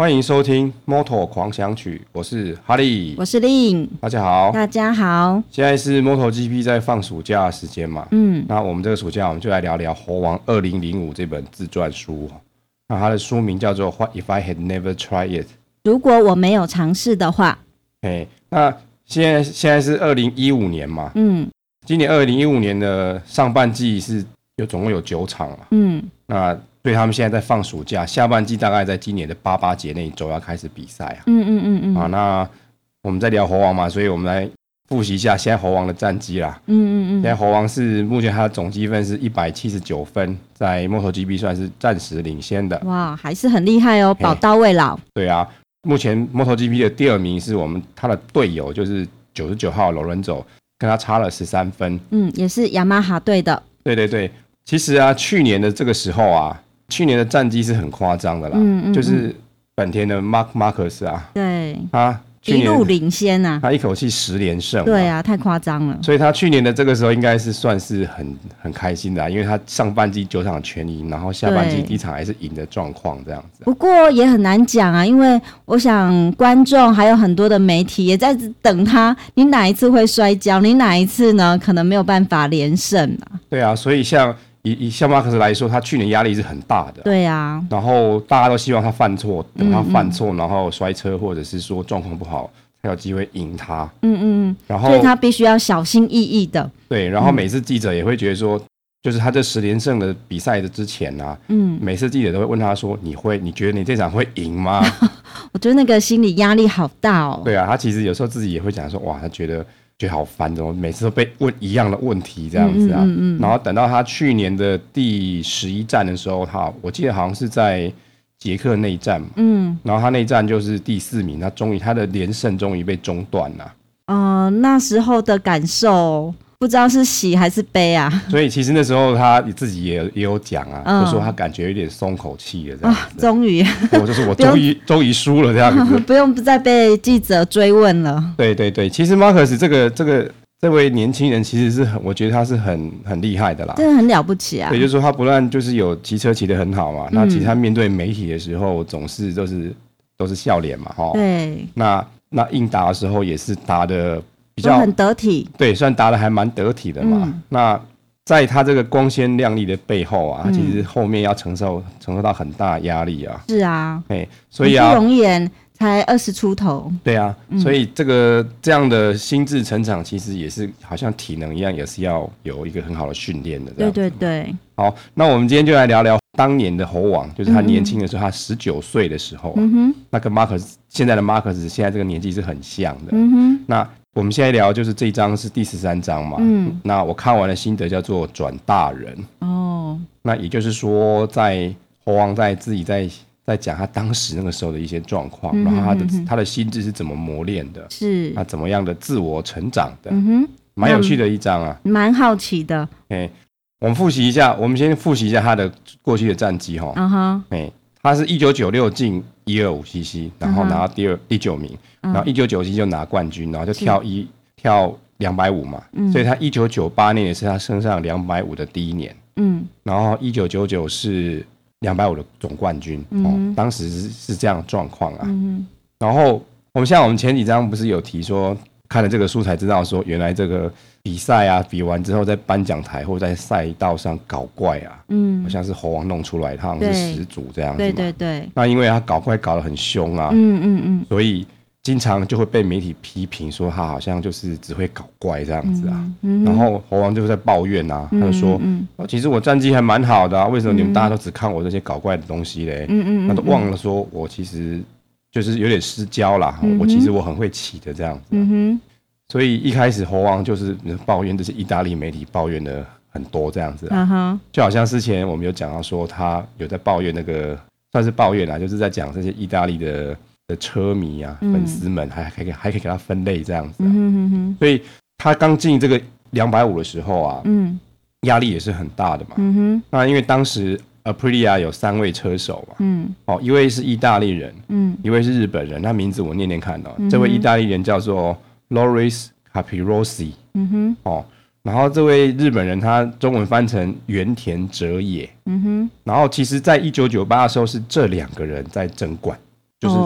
欢迎收听《Moto 狂想曲》，我是哈利，我是 Lin，大家好，大家好。现在是 MotoGP 在放暑假的时间嘛？嗯，那我们这个暑假，我们就来聊聊《猴王二零零五》这本自传书。那它的书名叫做《What If I Had Never Tried It》？如果我没有尝试的话。哎，那现在现在是二零一五年嘛？嗯，今年二零一五年的上半季是有总共有九场嘛？嗯，那。所以他们现在在放暑假，下半季大概在今年的八八节那一周要开始比赛啊。嗯嗯嗯嗯。啊，那我们在聊猴王嘛，所以我们来复习一下现在猴王的战绩啦。嗯嗯嗯。现在猴王是目前他的总积分是一百七十九分，在 MotoGP 算是暂时领先的。哇，还是很厉害哦，宝刀未老。对啊，目前 MotoGP 的第二名是我们他的队友，就是九十九号罗伦佐，跟他差了十三分。嗯，也是雅马哈队的。对对对，其实啊，去年的这个时候啊。去年的战绩是很夸张的啦，嗯嗯嗯，就是本田的 Mark Marquez 啊，对，他一路领先啊，他一口气十连胜，对啊，太夸张了。所以他去年的这个时候应该是算是很很开心的，啊，因为他上半季九场全赢，然后下半季第一场还是赢的状况这样子。不过也很难讲啊，因为我想观众还有很多的媒体也在等他，你哪一次会摔跤？你哪一次呢？可能没有办法连胜啊。对啊，所以像。以以像马克斯来说，他去年压力是很大的。对呀、啊。然后大家都希望他犯错，等他犯错，嗯嗯然后摔车或者是说状况不好，才有机会赢他。嗯嗯。然后，所以他必须要小心翼翼的。对，然后每次记者也会觉得说，就是他这十连胜的比赛的之前啊，嗯，每次记者都会问他说：“你会？你觉得你这场会赢吗？” 我觉得那个心理压力好大哦。对啊，他其实有时候自己也会讲说：“哇，他觉得。”觉得好烦，怎么每次都被问一样的问题这样子啊？嗯嗯嗯、然后等到他去年的第十一站的时候，他我记得好像是在捷克内战嘛。嗯。然后他那站就是第四名，他终于他的连胜终于被中断了。嗯、呃，那时候的感受。不知道是喜还是悲啊！所以其实那时候他自己也也有讲啊，嗯、就说他感觉有点松口气了这样子。终于，我就是我 终于终于输了这样子，不用再被记者追问了。对对对，其实 Marcus 这个这个这位年轻人其实是很，我觉得他是很很厉害的啦，真的很了不起啊！也就是说他不但就是有骑车骑得很好嘛，嗯、那其实他面对媒体的时候总是都是都是笑脸嘛，哈。对。那那应答的时候也是答的。比较很得体，对，算答的还蛮得体的嘛。嗯、那在他这个光鲜亮丽的背后啊，嗯、其实后面要承受承受到很大压力啊。是啊，哎，所以啊，不容颜，才二十出头。对啊，嗯、所以这个这样的心智成长，其实也是好像体能一样，也是要有一个很好的训练的。对对对。好，那我们今天就来聊聊当年的猴王，就是他年轻的时候，嗯、他十九岁的时候，嗯哼，那跟马克斯现在的马克斯现在这个年纪是很像的。嗯哼，那。我们现在聊就是这一章是第十三章嘛，嗯，那我看完了心得叫做转大人。哦，那也就是说在猴王在自己在在讲他当时那个时候的一些状况，然后他的他的心智是怎么磨练的，是。他怎么样的自我成长的，嗯。哼，蛮有趣的一章啊，蛮好奇的，哎，我们复习一下，我们先复习一下他的过去的战绩哈，嗯哼，哎。他是一九九六进一二五 CC，然后拿到第二、uh. 第九名，然后一九九七就拿冠军，然后就跳一跳两百五嘛，嗯、所以他一九九八年也是他身上两百五的第一年，嗯，然后一九九九是两百五的总冠军，嗯、哦，当时是是这样状况啊，嗯、然后我们像我们前几章不是有提说。看了这个书才知道，说原来这个比赛啊，比完之后在颁奖台或在赛道上搞怪啊，嗯，好像是猴王弄出来，他好像是始祖这样子嘛。对对对。那因为他搞怪搞得很凶啊，嗯嗯嗯，所以经常就会被媒体批评说他好像就是只会搞怪这样子啊。嗯。然后猴王就在抱怨啊，他就说：“其实我战绩还蛮好的啊，为什么你们大家都只看我这些搞怪的东西嘞？”嗯嗯。他都忘了说我其实。就是有点失焦啦，嗯、我其实我很会骑的这样子，嗯哼，所以一开始猴王就是抱怨这些意大利媒体抱怨的很多这样子，嗯哼，就好像之前我们有讲到说他有在抱怨那个算是抱怨啦，就是在讲这些意大利的的车迷啊、嗯、粉丝们还可以还可以给他分类这样子，嗯哼哼，所以他刚进这个两百五的时候啊，嗯，压力也是很大的嘛，嗯哼，那因为当时。Aprilia 有三位车手嘛，嗯，哦，一位是意大利人，嗯，一位是日本人，他名字我念念看哦，嗯、这位意大利人叫做 Loris Capirossi，嗯哼，哦，然后这位日本人他中文翻成原田哲也，嗯哼，然后其实在一九九八的时候是这两个人在争冠，就是，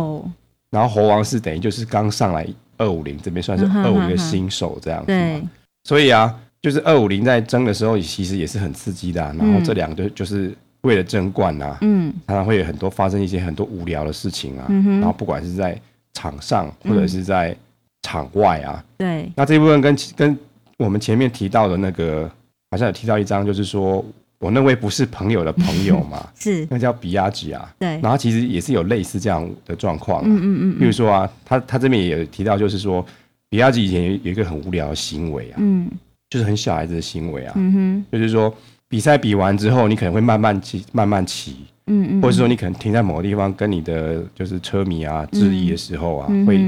然后猴王是等于就是刚上来二五零这边算是二五零的新手这样子，对，所以啊，就是二五零在争的时候，其实也是很刺激的。然后这两个就是为了争冠啊，嗯，常常会有很多发生一些很多无聊的事情啊，然后不管是在场上或者是在场外啊，对，那这一部分跟跟我们前面提到的那个。好像有提到一张，就是说我那位不是朋友的朋友嘛，是。那叫比亚吉啊。对，然后其实也是有类似这样的状况。嗯嗯嗯。比如说啊，他他这边也有提到，就是说比亚吉以前有有一个很无聊的行为啊，嗯，就是很小孩子的行为啊，嗯哼，就是说比赛比完之后，你可能会慢慢骑，慢慢骑，嗯嗯，或者说你可能停在某个地方，跟你的就是车迷啊质疑的时候啊，会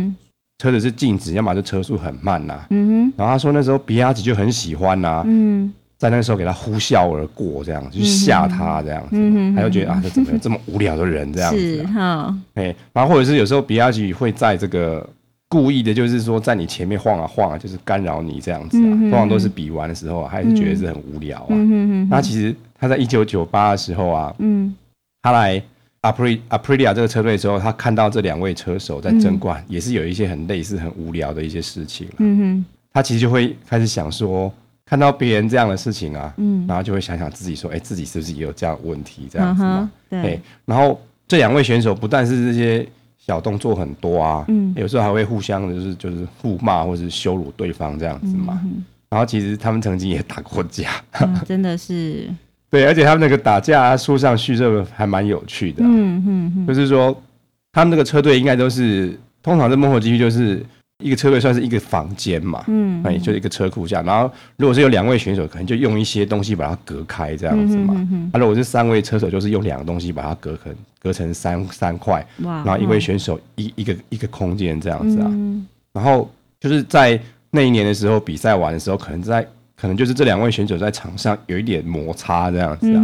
车子是静止，要么就车速很慢呐，嗯哼，然后他说那时候比亚迪就很喜欢呐，嗯。在那个时候给他呼啸而过，这样就吓他这样子，嗯、他就觉得啊，这怎么有这么无聊的人这样子、啊？哈，哎，然后或者是有时候比亚迪会在这个故意的，就是说在你前面晃啊晃啊，就是干扰你这样子啊。通常都是比完的时候，还是觉得是很无聊啊。嗯、那其实他在一九九八的时候啊，嗯，他来 Apri Aprilia 这个车队的时候，他看到这两位车手在争冠，嗯、也是有一些很类似、很无聊的一些事情。嗯哼，他其实就会开始想说。看到别人这样的事情啊，嗯，然后就会想想自己说，哎、欸，自己是不是也有这样问题这样子嘛？对、欸。然后这两位选手不但是这些小动作很多啊，嗯，有时候还会互相就是就是互骂或是羞辱对方这样子嘛。嗯、然后其实他们曾经也打过架，嗯、真的是。对，而且他们那个打架啊书上叙述还蛮有趣的、啊，嗯嗯嗯，就是说他们那个车队应该都是通常在幕后机就是。一个车队算是一个房间嘛，嗯，哎，就是一个车库下，然后如果是有两位选手，可能就用一些东西把它隔开这样子嘛。嗯啊，如果是三位车手，就是用两个东西把它隔成隔成三三块，哇，然后一位选手一一个一个空间这样子啊。然后就是在那一年的时候，比赛完的时候，可能在可能就是这两位选手在场上有一点摩擦这样子啊。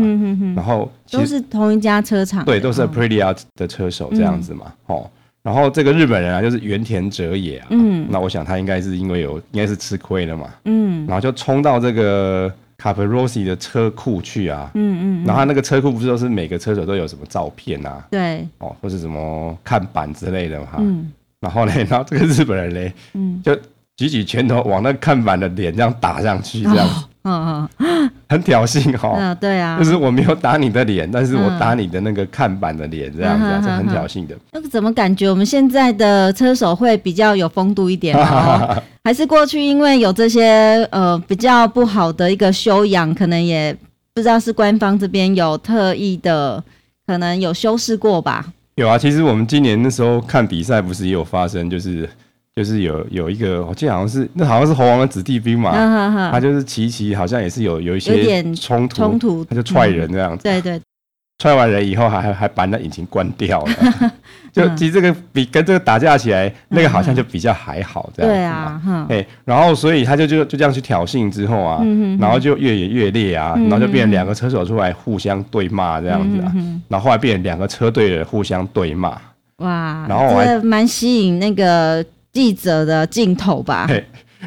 然后都是同一家车厂，对，都是 Aprilia 的车手这样子嘛，哦。然后这个日本人啊，就是原田哲也啊，嗯，那我想他应该是因为有，应该是吃亏了嘛，嗯，然后就冲到这个 Caparossi 的车库去啊，嗯嗯，然后他那个车库不是都是每个车手都有什么照片啊，对，哦，或是什么看板之类的嘛，嗯，然后呢，然后这个日本人嘞，嗯，就举起拳头往那看板的脸这样打上去，这样。哦嗯嗯，很挑衅哈。嗯，对啊，就是我没有打你的脸，但是我打你的那个看板的脸，这样子啊，是很挑衅的。那个怎么感觉我们现在的车手会比较有风度一点哦？还是过去因为有这些呃比较不好的一个修养，可能也不知道是官方这边有特意的，可能有修饰过吧？有啊，其实我们今年那时候看比赛，不是也有发生，就是。就是有有一个，我记得好像是那好像是猴王的子弟兵嘛，啊、他就是骑骑，好像也是有有一些冲突，冲突，他就踹人这样子，嗯、对对，踹完人以后还还还把那引擎关掉了，就其实这个比跟这个打架起来，嗯、那个好像就比较还好这样子嘛，对啊，然后所以他就就就这样去挑衅之后啊，然后就越演越烈啊，然后就变成两个车手出来互相对骂这样子啊，然后后来变成两个车队的互相对骂，哇，然后我还蛮吸引那个。记者的镜头吧。对，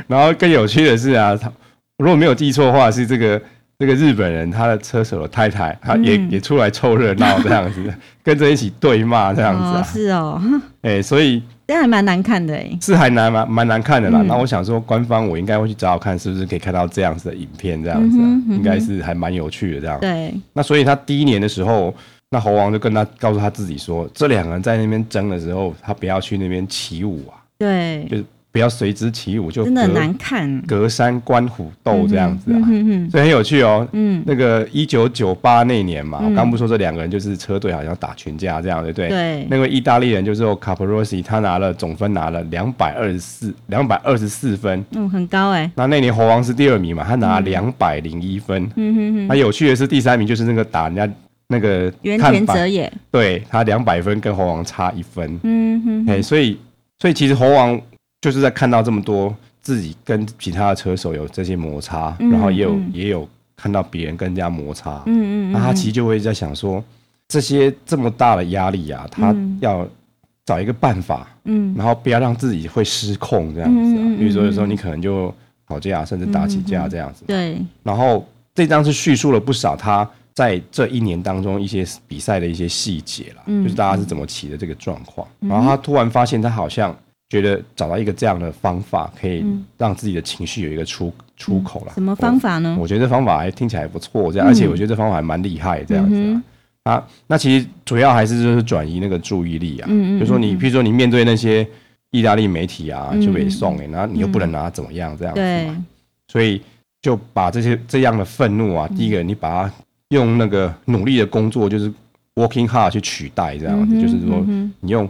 然后更有趣的是啊，他如果没有记错的话，是这个这个日本人他的车手的太太，他也、嗯、也出来凑热闹这样子，跟着一起对骂这样子、啊哦。是哦，哎、欸，所以这还蛮难看的哎，是还难蛮蛮难看的啦。那、嗯、我想说，官方我应该会去找找看，是不是可以看到这样子的影片，这样子、啊，嗯嗯、应该是还蛮有趣的这样。对，那所以他第一年的时候，那猴王就跟他告诉他自己说，这两个人在那边争的时候，他不要去那边起舞啊。对，就是不要随之起舞，就真的很难看，隔山观虎斗这样子啊，所以很有趣哦。嗯，那个一九九八那年嘛，我刚不说这两个人就是车队好像打群架这样，对不对？对。那位意大利人就是卡普罗西，他拿了总分拿了两百二十四，两百二十四分，嗯，很高哎。那那年猴王是第二名嘛，他拿了两百零一分。嗯哼哼。那有趣的是第三名就是那个打人家那个原田哲也，对他两百分跟猴王差一分。嗯哼。哎，所以。所以其实猴王就是在看到这么多自己跟其他的车手有这些摩擦，嗯、然后也有、嗯、也有看到别人跟人家摩擦，嗯嗯，那他其实就会在想说，这些这么大的压力啊，他要找一个办法，嗯，然后不要让自己会失控这样子啊。比如说有时候你可能就吵架，甚至打起架这样子，对。然后这张是叙述了不少他在这一年当中一些比赛的一些细节啦，嗯、就是大家是怎么骑的这个状况。嗯、然后他突然发现，他好像觉得找到一个这样的方法，可以让自己的情绪有一个出出口了。什么方法呢？我觉得这方法还听起来不错，这样，而且我觉得这方法还蛮厉害，这样子、啊。那其实主要还是就是转移那个注意力啊，嗯嗯，就说你，譬如说你面对那些意大利媒体啊，就被送哎，然后你又不能拿他怎么样这样子嘛，对，所以就把这些这样的愤怒啊，第一个你把它用那个努力的工作，就是 working hard 去取代这样子，就是说你用。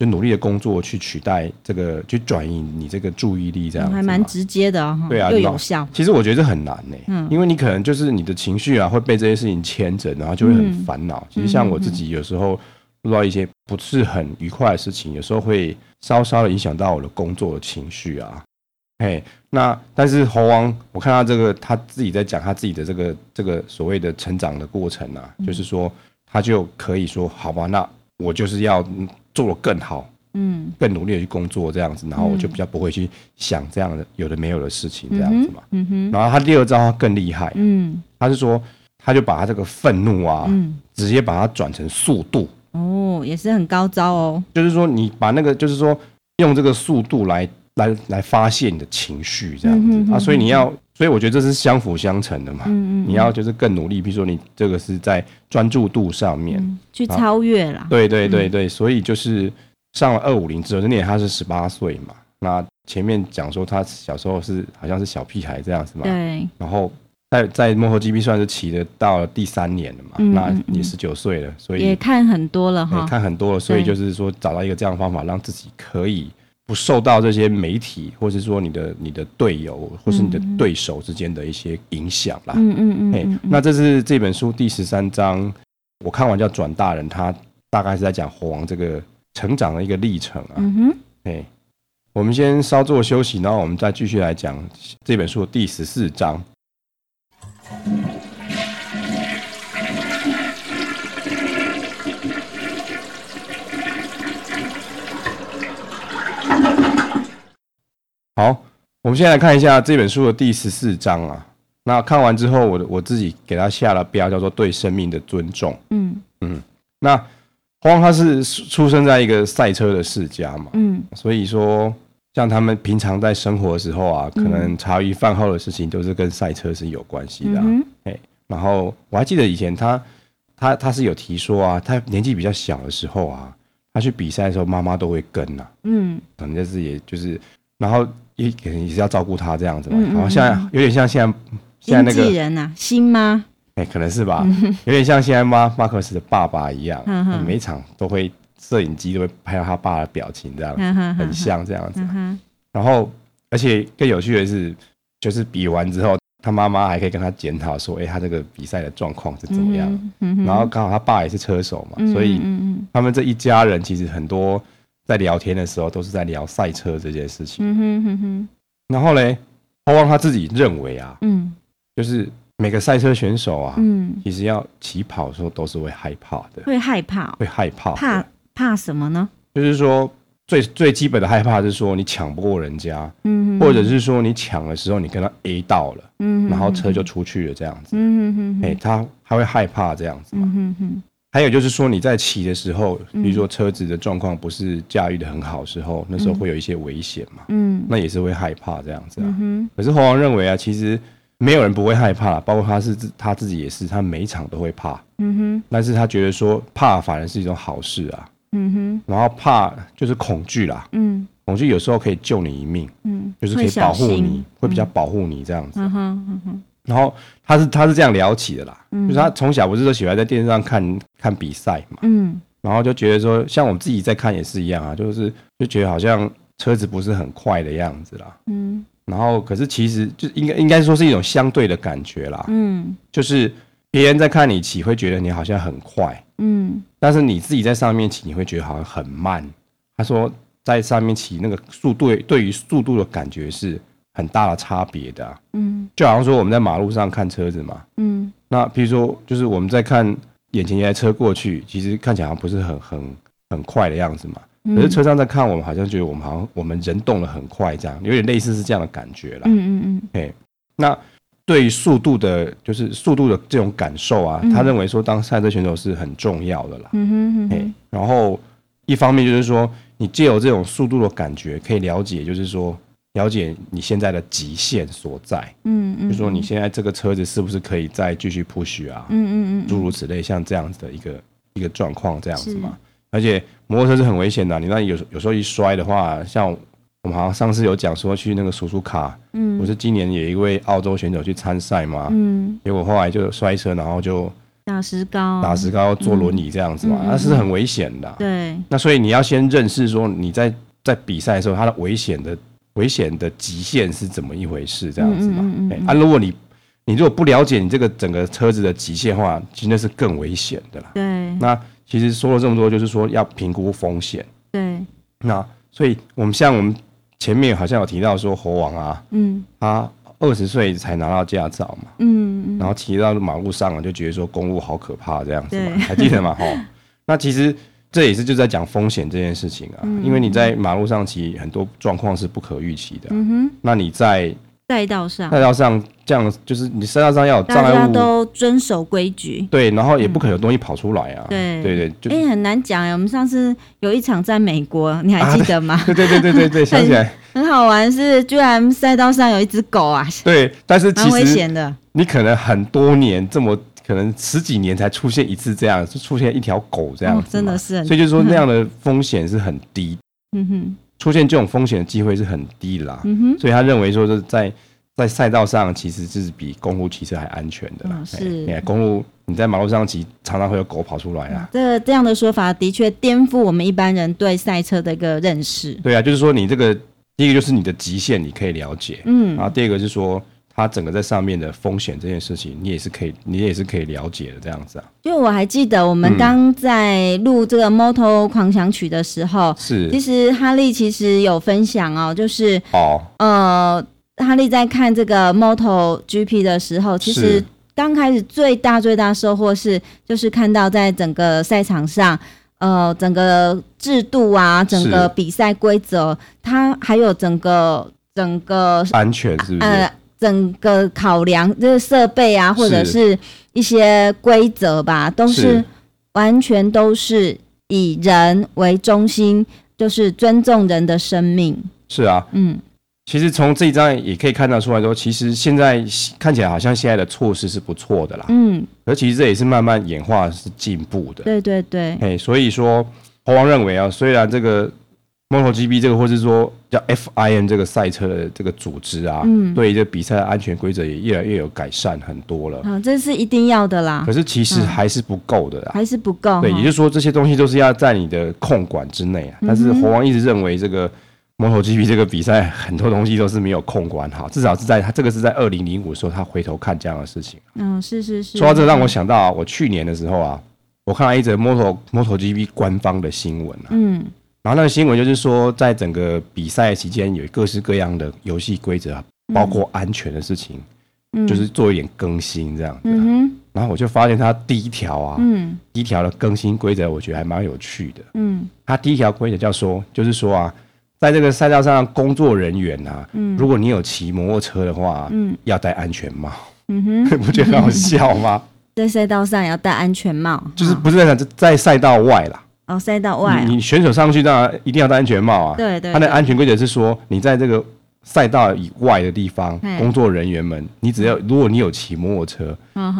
就努力的工作去取代这个，去转移你这个注意力，这样还蛮直接的，对啊，又有效。其实我觉得这很难呢，嗯，因为你可能就是你的情绪啊会被这些事情牵着，然后就会很烦恼。其实像我自己有时候遇到一些不是很愉快的事情，有时候会稍稍的影响到我的工作的情绪啊。哎，那但是猴王，我看他这个他自己在讲他自己的这个这个所谓的成长的过程啊，就是说他就可以说，好吧，那我就是要。做的更好，嗯，更努力的去工作这样子，然后我就比较不会去想这样的有的没有的事情这样子嘛，嗯哼。然后他第二招他更厉害，嗯，他是说他就把他这个愤怒啊，嗯，直接把它转成速度，哦，也是很高招哦。就是说你把那个，就是说用这个速度来来来发泄你的情绪这样子啊，所以你要。所以我觉得这是相辅相成的嘛。嗯嗯，你要就是更努力，比如说你这个是在专注度上面、嗯、去超越啦。对对对对，所以就是上了二五零之后，那年他是十八岁嘛。那前面讲说他小时候是好像是小屁孩这样子嘛。对。然后在在幕后 GP 算是骑的到了第三年了嘛。嗯嗯嗯，那你十九岁了，所以也看很多了哈。看很多了，所以就是说找到一个这样的方法，让自己可以。不受到这些媒体，或是说你的你的队友，或是你的对手之间的一些影响啦。嗯嗯嗯。那这是这本书第十三章，我看完叫转大人，他大概是在讲猴王这个成长的一个历程啊。嗯哼。哎，我们先稍作休息，然后我们再继续来讲这本书的第十四章。好，我们先来看一下这本书的第十四章啊。那看完之后，我我自己给他下了标，叫做“对生命的尊重”。嗯嗯。那猴王他是出生在一个赛车的世家嘛。嗯。所以说，像他们平常在生活的时候啊，可能茶余饭后的事情都是跟赛车是有关系的、啊。嗯。哎，然后我还记得以前他他他是有提说啊，他年纪比较小的时候啊，他去比赛的时候，妈妈都会跟呐、啊。嗯。可能就是也就是，然后。也可能也是要照顾他这样子嘛，好像有点像现在现在那个经纪人呐，新妈，哎，可能是吧，有点像现在妈马克斯的爸爸一样，每场都会摄影机都会拍到他爸的表情，这样很像这样子。然后，而且更有趣的是，就是比完之后，他妈妈还可以跟他检讨说，哎，他这个比赛的状况是怎么样？然后刚好他爸也是车手嘛，所以他们这一家人其实很多。在聊天的时候，都是在聊赛车这件事情。嗯哼哼哼。然后嘞，欧王他自己认为啊，嗯，就是每个赛车选手啊，嗯，其实要起跑的时候都是会害怕的。会害怕？会害怕？怕怕什么呢？就是说最最基本的害怕是说你抢不过人家，嗯，或者是说你抢的时候你跟他 A 到了，嗯，然后车就出去了这样子，嗯哼哼。哎，他他会害怕这样子嘛？嗯哼。还有就是说，你在骑的时候，比如说车子的状况不是驾驭的很好的时候，嗯、那时候会有一些危险嘛，嗯，那也是会害怕这样子啊。嗯、可是猴王认为啊，其实没有人不会害怕，包括他是他自己也是，他每一场都会怕，嗯哼。但是他觉得说怕反而是一种好事啊，嗯哼。然后怕就是恐惧啦，嗯，恐惧有时候可以救你一命，嗯，就是可以保护你，会，会比较保护你这样子，嗯哼，嗯哼。然后他是他是这样聊起的啦，嗯、就是他从小不是都喜欢在电视上看看比赛嘛，嗯，然后就觉得说，像我们自己在看也是一样啊，就是就觉得好像车子不是很快的样子啦，嗯，然后可是其实就应该应该说是一种相对的感觉啦，嗯，就是别人在看你骑会觉得你好像很快，嗯，但是你自己在上面骑你会觉得好像很慢。他说在上面骑那个速度对于速度的感觉是。很大的差别的，啊，嗯，就好像说我们在马路上看车子嘛，嗯，那比如说就是我们在看眼前一台车过去，其实看起来好像不是很很很快的样子嘛，嗯，可是车上在看我们，好像觉得我们好像我们人动得很快，这样有点类似是这样的感觉啦，嗯嗯嗯，哎，那对速度的，就是速度的这种感受啊，嗯、他认为说当赛车选手是很重要的啦。嗯哼，嗯哼。然后一方面就是说，你借由这种速度的感觉，可以了解，就是说了解你现在的极限所在。嗯嗯。就说你现在这个车子是不是可以再继续 push 啊？嗯嗯嗯。诸如此类，像这样子的一个一个状况，这样子嘛。而且摩托车是很危险的，你那有有时候一摔的话，像。我们好像上次有讲说去那个叔叔卡，嗯，不是今年有一位澳洲选手去参赛嘛，嗯，结果后来就摔车，然后就打石膏，打石膏坐轮椅这样子嘛，那、嗯、是很危险的。对，那所以你要先认识说你在在比赛的时候，它的危险的危险的极限是怎么一回事，这样子嘛。嗯嗯嗯、啊，如果你你如果不了解你这个整个车子的极限的话，其实那是更危险的啦。对，那其实说了这么多，就是说要评估风险。对，那所以我们像我们。前面好像有提到说猴王啊，嗯，他二十岁才拿到驾照嘛，嗯嗯，然后骑到马路上就觉得说公路好可怕这样子嘛，还记得吗？哈，那其实这也是就在讲风险这件事情啊，因为你在马路上骑很多状况是不可预期的，嗯哼，那你在。赛道上，赛道上这样就是你赛道上要有障碍物，大家都遵守规矩。对，然后也不可能有东西跑出来啊。对对对，哎、欸，很难讲哎。我们上次有一场在美国，你还记得吗？啊、对对对对对对，想起来很好玩，是居然赛道上有一只狗啊。对，但是其实危险的。你可能很多年这么，可能十几年才出现一次这样，就出现一条狗这样、哦，真的是。所以就是说那样的风险是很低。嗯哼，出现这种风险的机会是很低啦。嗯哼，所以他认为说是在。在赛道上其实是比公路骑车还安全的啦。嗯、是，哎，公路你在马路上骑，常常会有狗跑出来啊。这这样的说法的确颠覆我们一般人对赛车的一个认识。对啊，就是说你这个第一个就是你的极限，你可以了解。嗯。然后第二个就是说，它整个在上面的风险这件事情，你也是可以，你也是可以了解的这样子啊。因为我还记得我们刚在录这个《Moto 狂想曲》的时候，是，其实哈利其实有分享哦，就是哦，呃。哈利在看这个 MotoGP 的时候，其实刚开始最大最大收获是，就是看到在整个赛场上，呃，整个制度啊，整个比赛规则，它还有整个整个安全是不是？呃，整个考量这个设备啊，或者是一些规则吧，都是完全都是以人为中心，就是尊重人的生命。是啊，嗯。其实从这一张也可以看得出来说，其实现在看起来好像现在的措施是不错的啦。嗯，而其实这也是慢慢演化是进步的。对对对。哎，所以说猴王认为啊，虽然这个 MotoGP 这个或是说叫 FIN 这个赛车的这个组织啊，嗯，对于这比赛的安全规则也越来越有改善很多了。嗯，这是一定要的啦。可是其实还是不够的啦。还是不够。对，也就是说这些东西都是要在你的控管之内啊。但是猴王一直认为这个。MotoGP 这个比赛很多东西都是没有控管好，至少是在他这个是在二零零五的时候，他回头看这样的事情。嗯，是是是。说到这，让我想到啊，我去年的时候啊，我看到一则 Moto MotoGP 官方的新闻啊。嗯。然后那个新闻就是说，在整个比赛期间，有各式各样的游戏规则，包括安全的事情，嗯，就是做一点更新这样子啊。嗯。然后我就发现他第一条啊，嗯，第一条的更新规则，我觉得还蛮有趣的。嗯。他第一条规则叫说，就是说啊。在这个赛道上，工作人员啊，嗯，如果你有骑摩托车的话，嗯，要戴安全帽，嗯哼，不觉得很好笑吗？在赛道上也要戴安全帽，就是不是在在赛道外啦？哦，赛道外，你选手上去当然一定要戴安全帽啊。对对，他的安全规则是说，你在这个赛道以外的地方，工作人员们，你只要如果你有骑摩托车，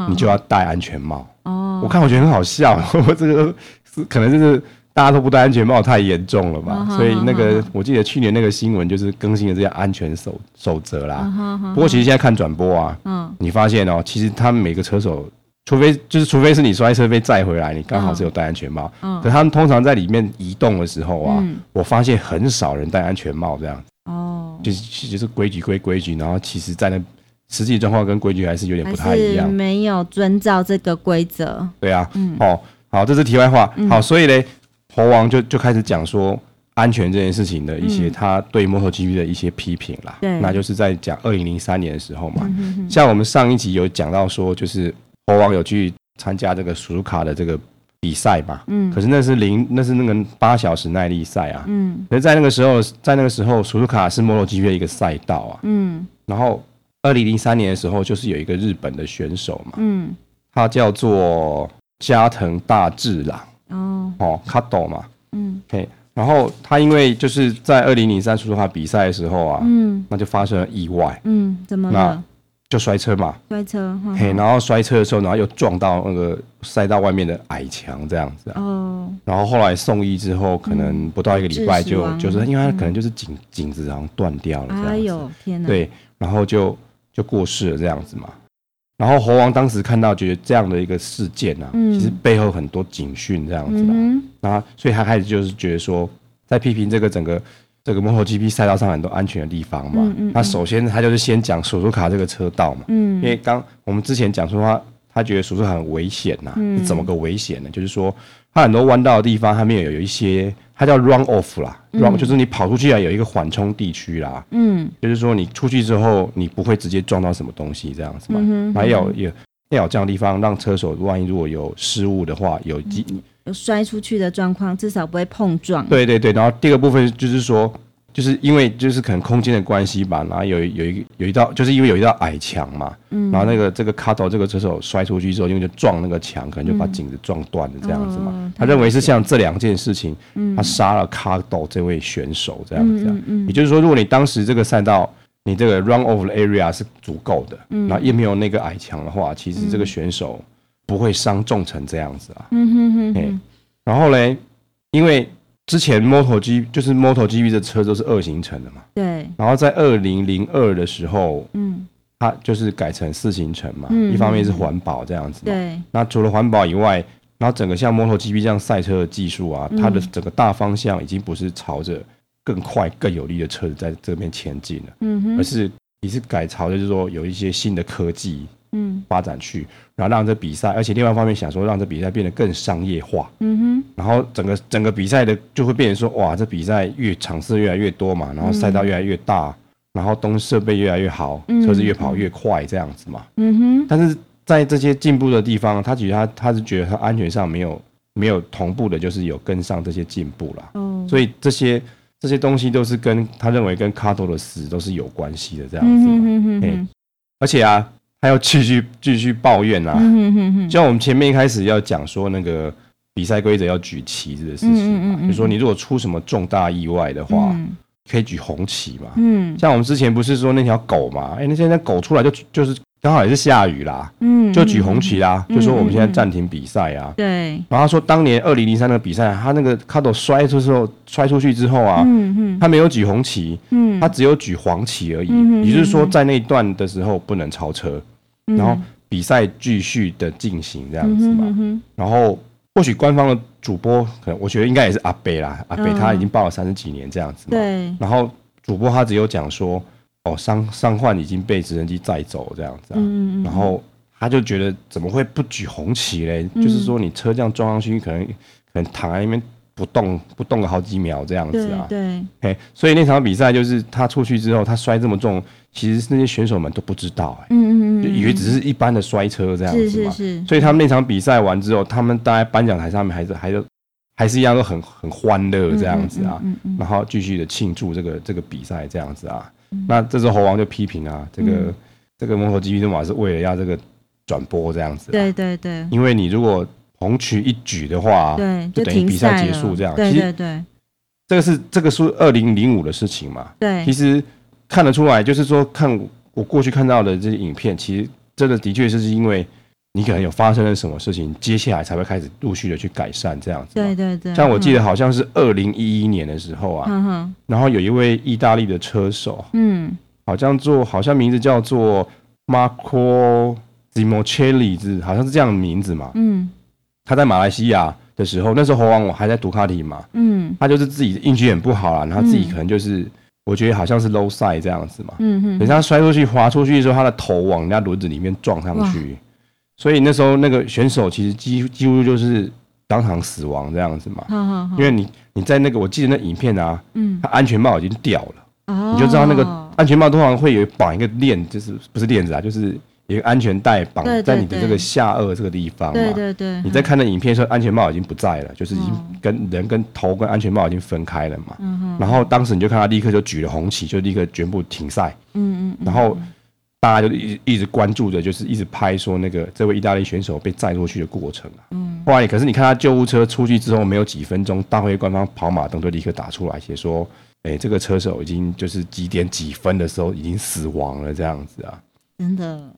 你就要戴安全帽。哦，我看我觉得很好笑，我 这个是可能就是。大家都不戴安全帽，太严重了吧？所以那个，我记得去年那个新闻就是更新了这些安全守守则啦。不过其实现在看转播啊，你发现哦，其实他们每个车手，除非就是除非是你摔车被载回来，你刚好是有戴安全帽。可他们通常在里面移动的时候啊，我发现很少人戴安全帽这样。哦，就是其实规矩归规矩，然后其实在那实际状况跟规矩还是有点不太一样，没有遵照这个规则。对啊，哦，好，这是题外话。好，所以呢。猴王就就开始讲说安全这件事情的一些他对 MotoGP 的一些批评啦，对，那就是在讲二零零三年的时候嘛，像我们上一集有讲到说，就是猴王有去参加这个苏苏卡的这个比赛嘛，嗯，可是那是零，那是那个八小时耐力赛啊，嗯，可是在那个时候，在那个时候苏苏卡是 MotoGP 的一个赛道啊，嗯，然后二零零三年的时候，就是有一个日本的选手嘛，嗯，他叫做加藤大治郎，哦，哦，卡斗嘛，嗯，嘿，然后他因为就是在二零零三出卡比赛的时候啊，嗯，那就发生了意外，嗯，怎么了？就摔车嘛，摔车，嘿，然后摔车的时候，然后又撞到那个赛道外面的矮墙这样子啊，哦，然后后来送医之后，可能不到一个礼拜就就是因为他可能就是颈颈子然后断掉了这样子，哎呦天哪，对，然后就就过世了这样子嘛，然后猴王当时看到觉得这样的一个事件啊，其实背后很多警讯这样子的，然后所以他开始就是觉得说，在批评这个整个。这个摩托 GP 赛道上很多安全的地方嘛，嗯嗯嗯、他首先他就是先讲索苏卡这个车道嘛，嗯、因为刚我们之前讲说他他觉得索苏卡很危险呐、啊，嗯、怎么个危险呢？就是说他很多弯道的地方，他没有有一些，它叫 run off 啦、嗯、，run 就是你跑出去啊，有一个缓冲地区啦，嗯，就是说你出去之后，你不会直接撞到什么东西这样子嘛，嗯、哼还有有要有这样的地方，让车手万一如果有失误的话，有机。嗯摔出去的状况，至少不会碰撞。对对对，然后第二个部分就是说，就是因为就是可能空间的关系吧，然后有有一有一道，就是因为有一道矮墙嘛，嗯，然后那个这个卡斗这个车手摔出去之后，因为就撞那个墙，可能就把颈子撞断了这样子嘛。嗯、他认为是像这两件事情，嗯、他杀了卡斗这位选手这样子、啊。嗯，也就是说，如果你当时这个赛道你这个 run over area 是足够的，嗯，然后也没有那个矮墙的话，其实这个选手。不会伤重成这样子啊，嗯哼哼，哼，然后嘞，因为之前 MotoGP 就是 MotoGP 的车都是二行程的嘛，对，然后在二零零二的时候，嗯，它就是改成四行程嘛，嗯、一方面是环保这样子，对，那除了环保以外，然后整个像 MotoGP 这样赛车的技术啊，它的整个大方向已经不是朝着更快更有力的车子在这边前进了，嗯哼，而是你是改朝的就是说有一些新的科技。嗯，发展去，然后让这比赛，而且另外一方面想说，让这比赛变得更商业化。嗯哼，然后整个整个比赛的就会变成说，哇，这比赛越场次越来越多嘛，然后赛道越来越大，嗯、然后东设备越来越好，嗯、车子越跑越快这样子嘛。嗯哼，但是在这些进步的地方，他其实他他是觉得他安全上没有没有同步的，就是有跟上这些进步啦。嗯，所以这些这些东西都是跟他认为跟卡托的死都是有关系的这样子嘛。嗯哼哼哼，而且啊。还要继续继续抱怨啊！就像我们前面一开始要讲说那个比赛规则要举旗子的事情嘛，就说你如果出什么重大意外的话，可以举红旗嘛。嗯，像我们之前不是说那条狗嘛？哎，那现在狗出来就就是刚好也是下雨啦，嗯，就举红旗啦，就说我们现在暂停比赛啊。对。然后他说当年二零零三那个比赛，他那个卡斗摔出之后摔出去之后啊，他没有举红旗，嗯，他只有举黄旗而已。也就是说在那一段的时候不能超车。然后比赛继续的进行这样子嘛，嗯、哼哼。然后或许官方的主播可能我觉得应该也是阿北啦，阿北他已经报了三十几年这样子嘛，对。然后主播他只有讲说，哦，伤伤患已经被直升机载走这样子啊，嗯、哼然后他就觉得怎么会不举红旗嘞？嗯、就是说你车这样撞上去，可能可能躺在那边。不动不动个好几秒这样子啊，对，对，所以那场比赛就是他出去之后，他摔这么重，其实那些选手们都不知道、欸，嗯嗯嗯，就以为只是一般的摔车这样子嘛，是是是，所以他们那场比赛完之后，他们大概颁奖台上面还是还是还是一样都很很欢乐这样子啊，嗯嗯嗯嗯、然后继续的庆祝这个这个比赛这样子啊，嗯、那这时候猴王就批评啊，这个、嗯、这个摩托 GP 嘛是为了要这个转播这样子，对对对，因为你如果红旗一举的话，对，就等于比赛结束这样。对对对，这个是这个是二零零五的事情嘛？对，其实看得出来，就是说看我过去看到的这些影片，其实真的的确是因为你可能有发生了什么事情，接下来才会开始陆续的去改善这样子。对对对，像我记得好像是二零一一年的时候啊，然后有一位意大利的车手，嗯，好像做好像名字叫做 Marco Simoncelli，好像是这样的名字嘛，嗯。他在马来西亚的时候，那时候猴王我还在读卡迪嘛，嗯，他就是自己运气很不好啦，然后自己可能就是，我觉得好像是 low side 这样子嘛，嗯哼，等他摔出去滑出去的时候，他的头往人家轮子里面撞上去，所以那时候那个选手其实几乎几乎就是当场死亡这样子嘛，好好好，因为你你在那个我记得那影片啊，嗯，他安全帽已经掉了，哦，你就知道那个安全帽通常会有绑一个链，就是不是链子啊，就是。一个安全带绑在你的这个下颚这个地方嘛，对对对。你在看那影片的时候，安全帽已经不在了，就是已经跟人跟头跟安全帽已经分开了嘛。嗯哼。然后当时你就看他立刻就举了红旗，就立刻全部停赛。嗯嗯。然后大家就一直一直关注着，就是一直拍说那个这位意大利选手被载过去的过程啊。嗯。后来可是你看他救护车出去之后，没有几分钟，大会官方跑马灯就立刻打出来写说，哎，这个车手已经就是几点几分的时候已经死亡了这样子啊。真的。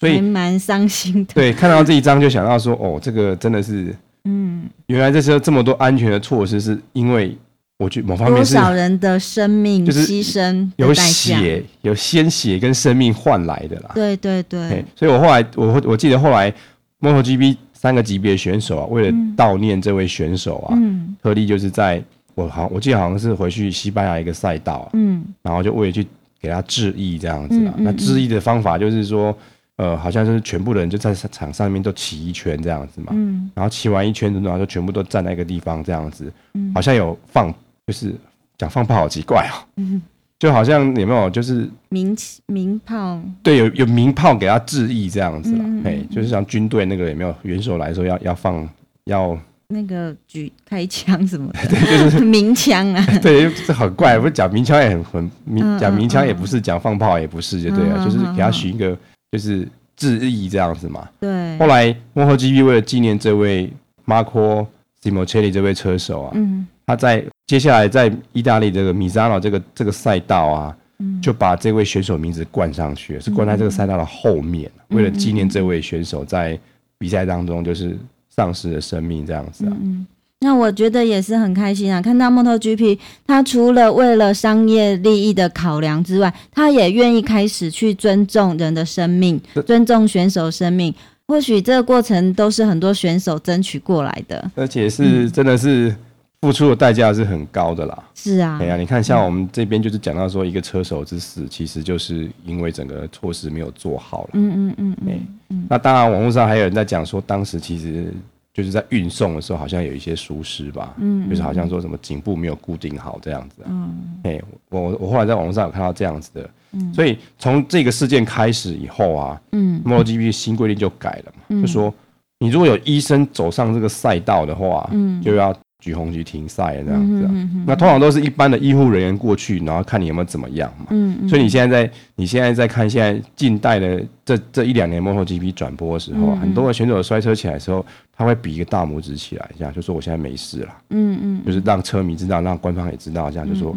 所以蛮伤心的。对，看到这一张就想到说，哦，这个真的是，嗯，原来这时候这么多安全的措施，是因为。我觉得某方面是多少人的生命牺牲，有血、有鲜血跟生命换来的啦。对对对，所以我后来我我记得后来 MotoGP 三个级别选手啊，为了悼念这位选手啊，嗯，特地就是在我好我记得好像是回去西班牙一个赛道，嗯，然后就为了去给他致意这样子啊。那致意的方法就是说，呃，好像就是全部的人就在场上面都骑一圈这样子嘛，嗯，然后骑完一圈之后就全部都站在一个地方这样子，嗯，好像有放。就是讲放炮好奇怪哦，嗯，就好像有没有就是鸣鸣炮，对，有有鸣炮给他致意这样子啦，哎，就是像军队那个有没有元首来说要要放要那个举开枪什么的，对，就是。鸣枪啊，对，这很怪，不是讲鸣枪也很很鸣讲鸣枪也不是讲放炮也不是，就对啊，就是给他许一个就是致意这样子嘛，对。后来 MotoGP 为了纪念这位 Marco Simoncelli 这位车手啊，嗯。他在接下来在意大利这个米萨诺这个这个赛道啊，就把这位选手名字冠上去，是冠在这个赛道的后面，为了纪念这位选手在比赛当中就是丧失了生命这样子啊。嗯，那我觉得也是很开心啊，看到 MotoGP，他除了为了商业利益的考量之外，他也愿意开始去尊重人的生命，尊重选手生命。或许这个过程都是很多选手争取过来的，而且是真的是。付出的代价是很高的啦。是啊，哎呀，你看，像我们这边就是讲到说，一个车手之死，其实就是因为整个措施没有做好了。嗯嗯嗯嗯。嗯，那当然，网络上还有人在讲说，当时其实就是在运送的时候，好像有一些疏失吧。嗯。就是好像说什么颈部没有固定好这样子。嗯。哎，我我后来在网络上有看到这样子的。嗯。所以从这个事件开始以后啊，嗯，MotoGP 新规定就改了嘛，就说你如果有医生走上这个赛道的话，嗯，就要。举红旗停赛这样子，那通常都是一般的医护人员过去，然后看你有没有怎么样嘛。嗯，所以你现在在你现在在看现在近代的这这一两年 MotoGP 转播的时候，很多的选手摔车起来的时候，他会比一个大拇指起来，这样就说我现在没事了。嗯嗯，就是让车迷知道，让官方也知道，这样就说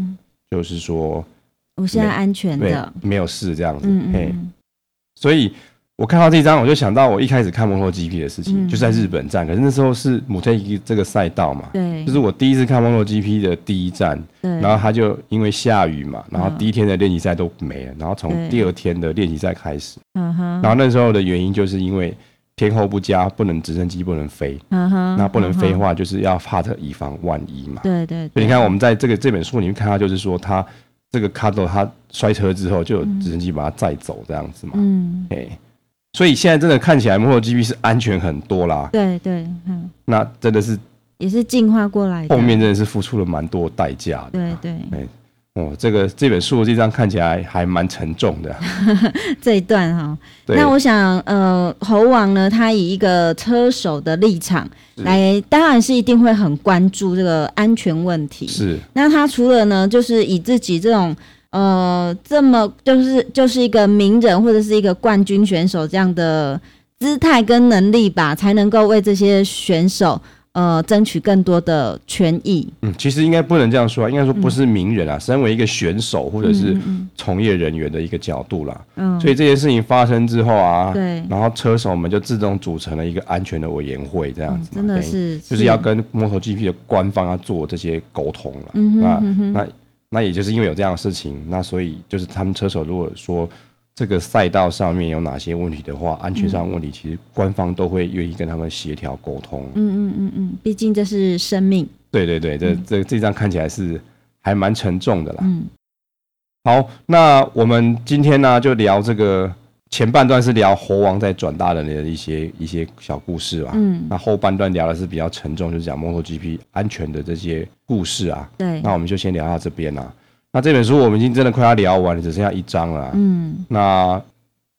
就是说我现在安全的，没有事这样子。嘿，所以。我看到这张，我就想到我一开始看 MotoGP 的事情，嗯、就在日本站。可是那时候是目特伊这个赛道嘛，对，就是我第一次看 MotoGP 的第一站。对，然后他就因为下雨嘛，然后第一天的练习赛都没了，然后从第二天的练习赛开始。嗯哼。然后那时候的原因就是因为天候不佳，不能直升机不能飞。嗯哼。那不能飞的话，就是要帕特以防万一嘛。对对。所以你看，我们在这个这本书里面看到，就是说他这个卡多他摔车之后，就有直升机把他载走这样子嘛。嗯。哎。所以现在真的看起来，MotoGP 是安全很多啦。对对，嗯，那真的是也是进化过来的。后面真的是付出了蛮多代价的。对对，哎，哦，这个这本书这张看起来还蛮沉重的。这一段哈，那我想，呃，猴王呢，他以一个车手的立场来，当然是一定会很关注这个安全问题。是。那他除了呢，就是以自己这种。呃，这么就是就是一个名人或者是一个冠军选手这样的姿态跟能力吧，才能够为这些选手呃争取更多的权益。嗯，其实应该不能这样说，应该说不是名人啊，嗯、身为一个选手或者是从业人员的一个角度啦。嗯，所以这件事情发生之后啊，对，然后车手们就自动组成了一个安全的委员会，这样子、嗯，真的是就是要跟 MotoGP 的官方要做这些沟通了。嗯哼嗯哼那那。那也就是因为有这样的事情，那所以就是他们车手如果说这个赛道上面有哪些问题的话，安全上问题，其实官方都会愿意跟他们协调沟通。嗯嗯嗯嗯，毕竟这是生命。对对对，这这这张看起来是还蛮沉重的啦。嗯。好，那我们今天呢就聊这个。前半段是聊猴王在转大人的一些一些小故事吧，嗯，那后半段聊的是比较沉重，就是讲 MotoGP 安全的这些故事啊。对，那我们就先聊到这边啦。那这本书我们已经真的快要聊完了，只剩下一章了。嗯，那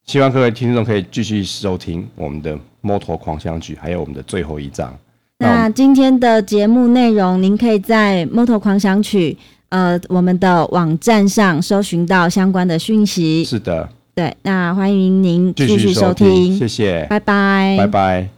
希望各位听众可以继续收听我们的《摩托狂想曲》，还有我们的最后一章。那，那今天的节目内容，您可以在《摩托狂想曲》呃我们的网站上搜寻到相关的讯息。是的。对，那欢迎您继续收听，谢谢，拜拜，拜拜。